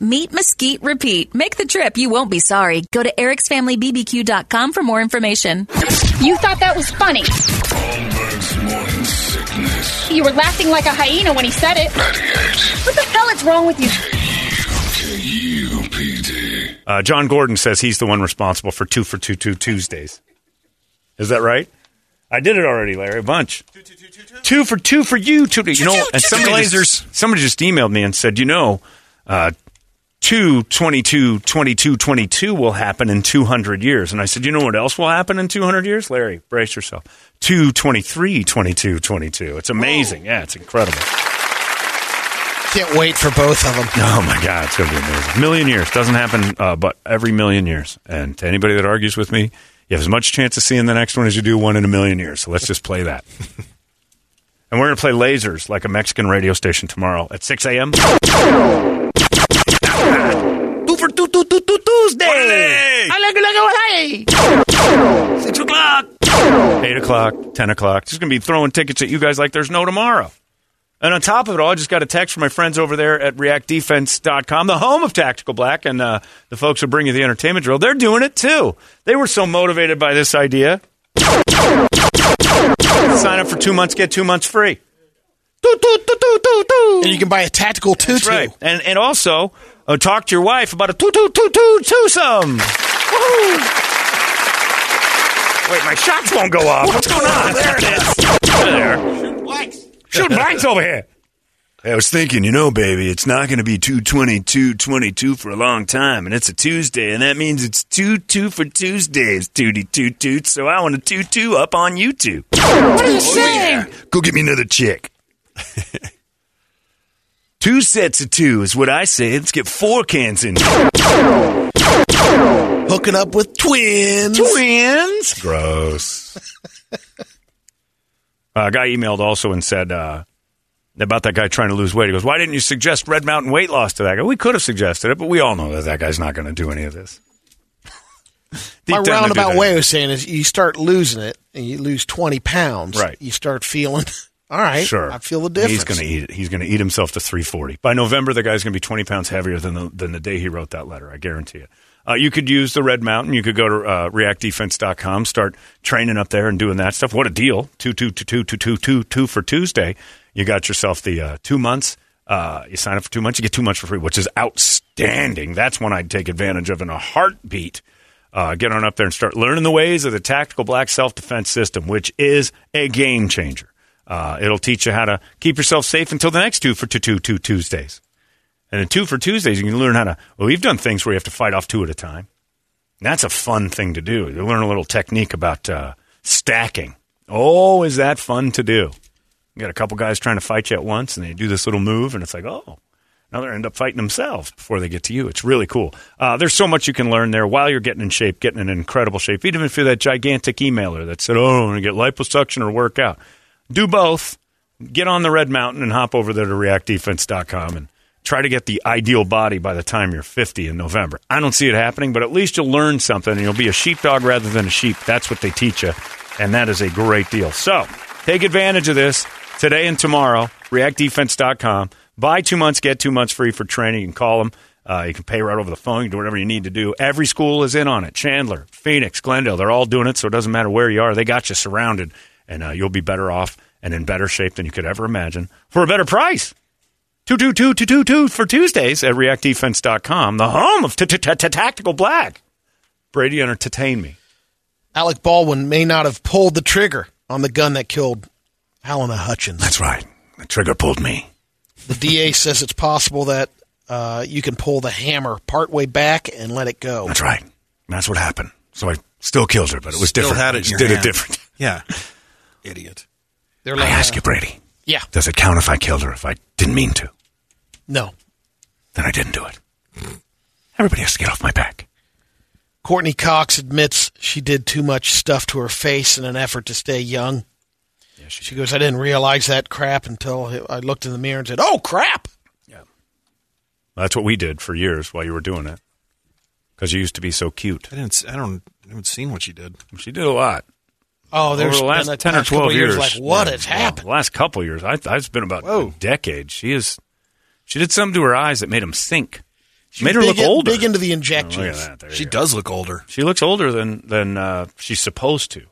Meet Mesquite Repeat. Make the trip. You won't be sorry. Go to ericsfamilybbq.com for more information. You thought that was funny. Holmberg's morning sickness. You were laughing like a hyena when he said it. 98 What the hell is wrong with you? KUPD. Uh, John Gordon says he's the one responsible for two for two two Tuesdays. Is that right? I did it already, Larry. A bunch. Two for two for you. Two. You know, and somebody just, somebody just emailed me and said, you know, uh, two 22 22 22 will happen in 200 years. And I said, you know what else will happen in 200 years? Larry, brace yourself. Two 23 22 22. It's amazing. Yeah, it's incredible. Can't wait for both of them. Oh my God, it's gonna be amazing. Million years doesn't happen, uh, but every million years. And to anybody that argues with me, you have as much chance of seeing the next one as you do one in a million years. So let's just play that. and we're gonna play lasers like a Mexican radio station tomorrow at six a.m. Two for two, two, two, two, Tuesday. I like it like that. Hey. Six o'clock. Eight o'clock. Ten o'clock. Just gonna be throwing tickets at you guys like there's no tomorrow. And on top of it all, I just got a text from my friends over there at reactdefense.com, the home of Tactical Black, and uh, the folks who bring you the entertainment drill. They're doing it too. They were so motivated by this idea. Sign up for two months, get two months free. And you can buy a tactical tutu. That's right. And, and also, uh, talk to your wife about a two, two, two, two, twosome. Woohoo. Wait, my shots won't go off. What's going on? There it is. There. Shoot blanks over here. I was thinking, you know, baby, it's not going to be 222 22 for a long time, and it's a Tuesday, and that means it's 2 2 for Tuesdays, tooty toot toot, so I want a 2 2 up on you two. What are you saying? Go get me another chick. two sets of two is what I say. Let's get four cans in. Hooking up with twins. Twins. Gross. Uh, a guy emailed also and said uh, about that guy trying to lose weight. He goes, "Why didn't you suggest Red Mountain weight loss to that guy?" We could have suggested it, but we all know that that guy's not going to do any of this. My down, they do roundabout way of saying is you start losing it and you lose 20 pounds. Right. You start feeling, all right, Sure, I feel the difference. He's going to eat it. He's going to eat himself to 340 by November. The guy's going to be 20 pounds heavier than the, than the day he wrote that letter. I guarantee it. Uh, you could use the Red Mountain. You could go to uh, reactdefense.com, start training up there and doing that stuff. What a deal! Two, two, two, two, two, two, two, two for Tuesday. You got yourself the uh, two months. Uh, you sign up for two months, you get two months for free, which is outstanding. That's one I'd take advantage of in a heartbeat. Uh, get on up there and start learning the ways of the tactical black self defense system, which is a game changer. Uh, it'll teach you how to keep yourself safe until the next two for two, two, two Tuesdays. And then two for Tuesdays, you can learn how to. Well, we've done things where you have to fight off two at a time. And that's a fun thing to do. You learn a little technique about uh, stacking. Oh, is that fun to do? You got a couple guys trying to fight you at once, and they do this little move, and it's like, oh, now they end up fighting themselves before they get to you. It's really cool. Uh, there's so much you can learn there while you're getting in shape, getting in incredible shape. Even if you're that gigantic emailer that said, oh, I want to get liposuction or work out. Do both. Get on the Red Mountain and hop over there to reactdefense.com and try to get the ideal body by the time you're 50 in November. I don't see it happening, but at least you'll learn something and you'll be a sheepdog rather than a sheep. That's what they teach you, and that is a great deal. So take advantage of this today and tomorrow. ReactDefense.com. Buy two months, get two months free for training. You can call them. Uh, you can pay right over the phone. You can do whatever you need to do. Every school is in on it. Chandler, Phoenix, Glendale, they're all doing it, so it doesn't matter where you are. They got you surrounded, and uh, you'll be better off and in better shape than you could ever imagine for a better price. Two two two two two two for Tuesdays at reactdefense.com, the home of Tactical Black. Brady entertain me. Alec Baldwin may not have pulled the trigger on the gun that killed Halyna Hutchins. That's right. The trigger pulled me. The DA says it's possible that uh, you can pull the hammer partway back and let it go. That's right. That's what happened. So I still killed her, but it was Still different. had it in just your did hand. it different. Yeah. Idiot. They're I ask uh, you, Brady, Yeah. does it count if I killed her if I didn't mean to? No. Then I didn't do it. Everybody has to get off my back. Courteney Cox admits she did too much stuff to her face in an effort to stay young. Yeah, she She goes, I didn't realize that crap until I looked in the mirror and said, "Oh crap!" Yeah. That's what we did for years while you were doing it. Because you used to be so cute. I didn't. s- I don't. I haven't seen what she did. She did a lot. Oh, there's Over the last been a 10 or couple 12 years. Like, what Yeah, has well, happened? the last couple years. I, it's been about Whoa. a decade. She is. She did something to her eyes that made them sink. She's made her big look in- older. Big into the Oh, injections. look at that. There She you go. does look older. She looks older than than uh, she's supposed to.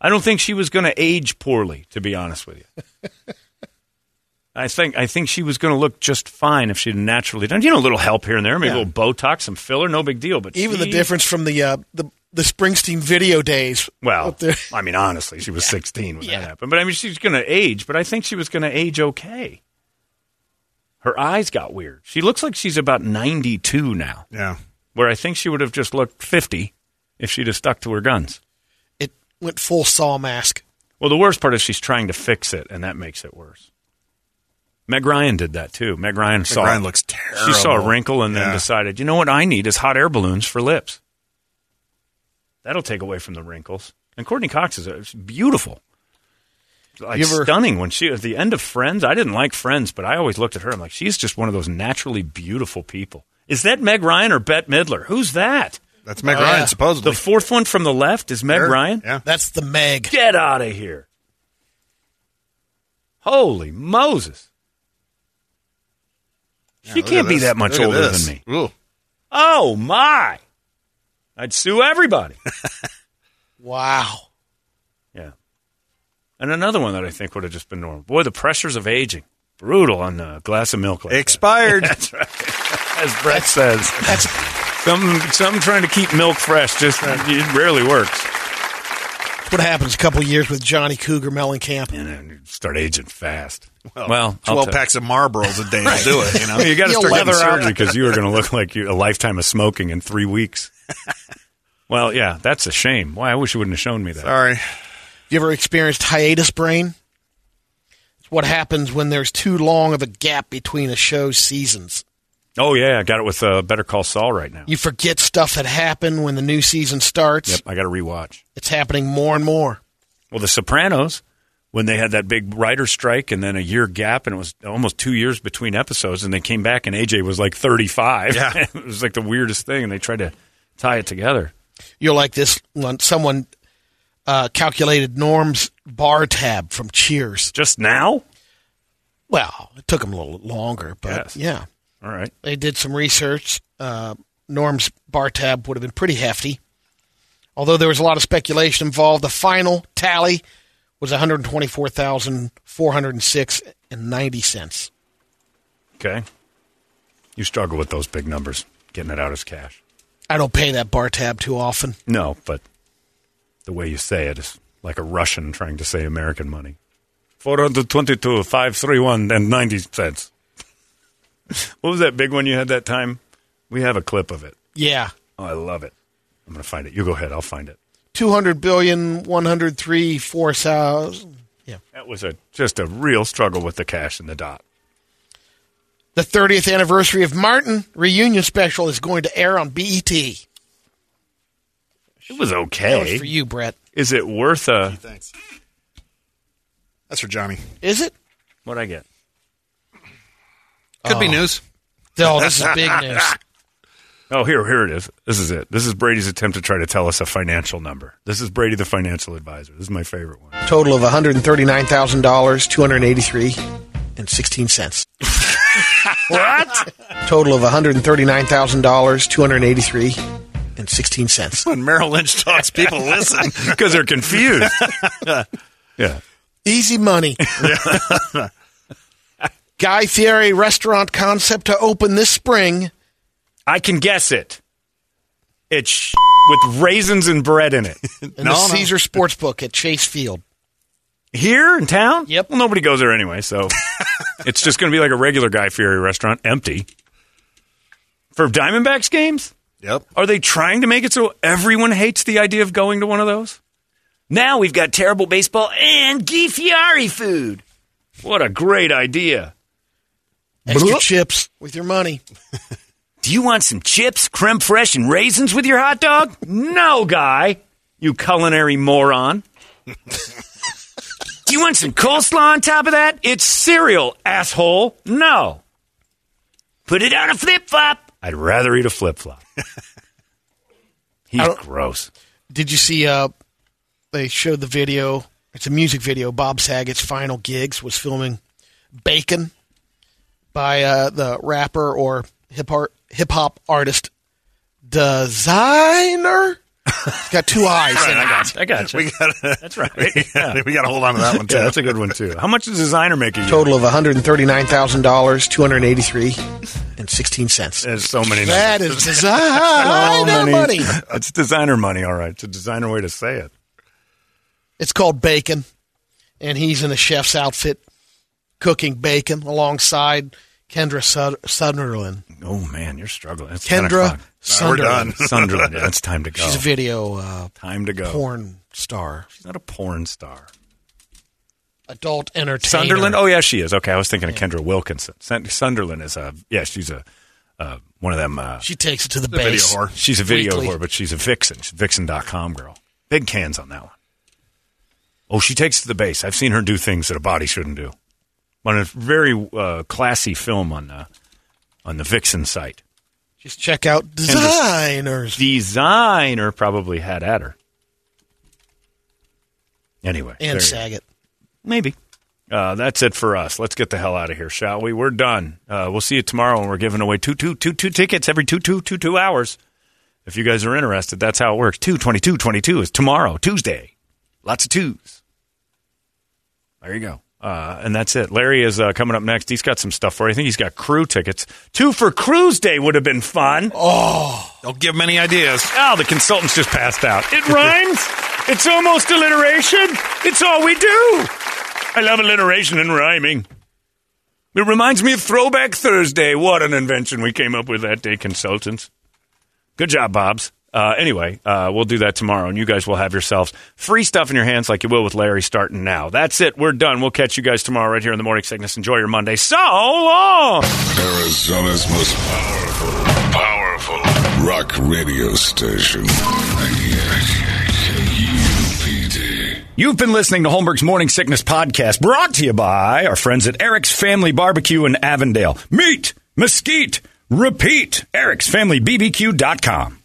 I don't think she was going to age poorly, to be honest with you. I think I think she was going to look just fine if she'd naturally done. You know, a little help here and there, maybe Yeah. a little Botox, some filler, no big deal. But Even the difference from the uh, the the Springsteen video days. Well. I mean, honestly, she was 16 when Yeah. that happened. But I mean, she's going to age. But I think she was going to age okay. Her eyes got weird. She looks like she's about 92 now, Yeah. where I think she would have just looked 50 if she'd have stuck to her guns. it went full saw mask. Well, the worst part is she's trying to fix it, and that makes it worse. Meg Ryan did that too. Meg Ryan saw Ryan looks terrible. She saw a wrinkle and then decided, you know what I need is hot air balloons for lips. That'll take away from the wrinkles. And Courteney Cox is beautiful, like You ever- stunning. When she at the end of Friends, I didn't like Friends, but I always looked at her. I'm like, she's just one of those naturally beautiful people. Is that Meg Ryan or Bette Midler? Who's that? That's Meg Oh, Ryan, yeah. supposedly. The fourth one from the left is Meg Sure. Ryan. Yeah. That's the Meg. Get out of here. Holy Moses. She Look can't be that much older this. than me. Ooh. Oh, my. I'd sue everybody. Wow. yeah. And another one that I think would have just been normal. Boy, the pressures of aging. Brutal on a glass of milk like that. right. As Brett says. That's Something, something trying to keep milk fresh just it rarely works. What happens a couple years with Johnny Cougar Mellencamp. And then you start aging fast. Well, I'll 12 packs of Marlboros a day will do it, you know? you got to start getting leather surgery because you are going to look like you, a lifetime of smoking in three weeks. well, yeah, that's a shame. Why? I wish you wouldn't have shown me that. Sorry. You ever experienced hiatus brain? It's what happens when there's too long of a gap between a show's seasons. Oh yeah, I got it with uh, Better Call Saul right now. You forget stuff that happened when the new season starts. Yep, I got to rewatch. It's happening more and more. Well, The Sopranos, when they had that big writer strike and then a year gap, and it was almost two years between episodes, and they came back and AJ was like thirty-five. Yeah. it was like the weirdest thing, and they tried to tie it together. You're like this one. Someone uh, calculated Norm's bar tab from Cheers. Just now? Well, it took them a little longer, but Yes. yeah, All right. they did some research. Uh, Norm's bar tab would have been pretty hefty. Although there was a lot of speculation involved, the final tally was one hundred twenty-four thousand four hundred six and ninety cents. Okay. You struggle with those big numbers, getting it out as cash. I don't pay that bar tab too often. No, but the way you say it is like a Russian trying to say American money. 422, 531, and 90 cents. what was that big one you had that time? We have a clip of it. Yeah, Oh, I love it. I'm going to find it. You go ahead. I'll find it. two hundred billion one hundred three four thousand. Yeah, That was a just a real struggle with the cash and the dot. the thirtieth anniversary of Martin reunion special is going to air on BET. It was That okay. was for you, Brett. Is it worth a Thanks. That's for Johnny. Is it? What'd I get? Could be oh. news. Oh, this is big news. Oh, here, here it is. This is it. This is Brady's attempt to try to tell us a financial number. This is Brady, the financial advisor. This is my favorite one. Total of one hundred thirty-nine thousand dollars, two hundred eighty-three and sixteen cents. What? Total of one hundred thirty-nine thousand dollars, two hundred eighty-three and sixteen cents. When Merrill Lynch talks, people listen. Because they're confused. yeah. Easy money. Guy Fieri restaurant concept to open this spring. I can guess it. It's sh- with raisins and bread in it. in No, the no. Caesar Sportsbook at Chase Field. Here in town? Yep. Well, nobody goes there anyway, so it's just going to be like a regular Guy Fieri restaurant, empty. for Diamondbacks games? Yep. Are they trying to make it so everyone hates the idea of going to one of those? Now we've got terrible baseball and Guy Fieri food. What a great idea. Extra chips with your money. Do you want some chips, creme fraiche, and raisins with your hot dog? no, guy. You culinary moron. Do you want some coleslaw on top of that? It's cereal, asshole. No. Put it on a flip flop. I'd rather eat a flip flop. He's gross. Did you see? Uh, they showed the video. It's a music video. Bob Saget's final gigs was filming "Bacon" by uh, the rapper or hip hop hip hop artist Desiigner. He's got two eyes. in it. I got you. I got you. We got That's right. we got to hold on to that one too. Yeah, that's a good one too. How much does Desiigner make a year? Total of one hundred and thirty nine thousand dollars, two hundred eighty three and sixteen cents. There's so many. That numbers. is designer money. It's designer money. All right, it's a designer way to say it. It's called bacon, and he's in a chef's outfit cooking bacon alongside Kendra Sunderland. Oh man, you're struggling. It's Kendra we're done. Sunderland. Sunderland. Yeah, it's time to go. She's a video uh, time to go. porn star, She's not a porn star. adult entertainer. Sunderland. Oh yeah, she is. Okay, I was thinking of Kendra Wilkinson. Sunderland is a yeah. She's a uh, one of them. Uh, she takes it to the video base. whore. she's a video Weekly. whore, but she's a vixen. She's a vixen.com girl. Big cans on that one. Oh, she takes it to the base. I've seen her do things that a body shouldn't do. On a very uh, classy film on the on the Vixen site. Just check out designers. Desiigner probably had at her. Anyway, and. Saget. Maybe. Uh, that's it for us. Let's get the hell out of here, shall we? We're done. Uh, we'll see you tomorrow, and we're giving away two, two, two, two tickets every two, two, two, two hours. If you guys are interested, that's how it works. Two, twenty-two, twenty-two is tomorrow, Tuesday. Lots of twos. There you go. Uh, and that's it. Larry is uh, coming up next. He's got some stuff for you. I think he's got crew tickets. Two for Cruise Day would have been fun. Oh, don't give him any ideas. Oh, the consultant's just passed out. It rhymes. it's almost alliteration. It's all we do. I love alliteration and rhyming. It reminds me of Throwback Thursday. What an invention we came up with that day, consultants. Good job, Bobs. Uh, anyway, uh, we'll do that tomorrow, and you guys will have yourselves free stuff in your hands like you will with Larry starting now. That's it. We're done. We'll catch you guys tomorrow right here in the Morning Sickness. Enjoy your Monday. So long. Arizona's most powerful, powerful rock radio station. You've been listening to Holmberg's Morning Sickness Podcast, brought to you by our friends at Eric's Family Barbecue in Avondale. Meet, mesquite, repeat. Eric'sFamilyBBQ.com.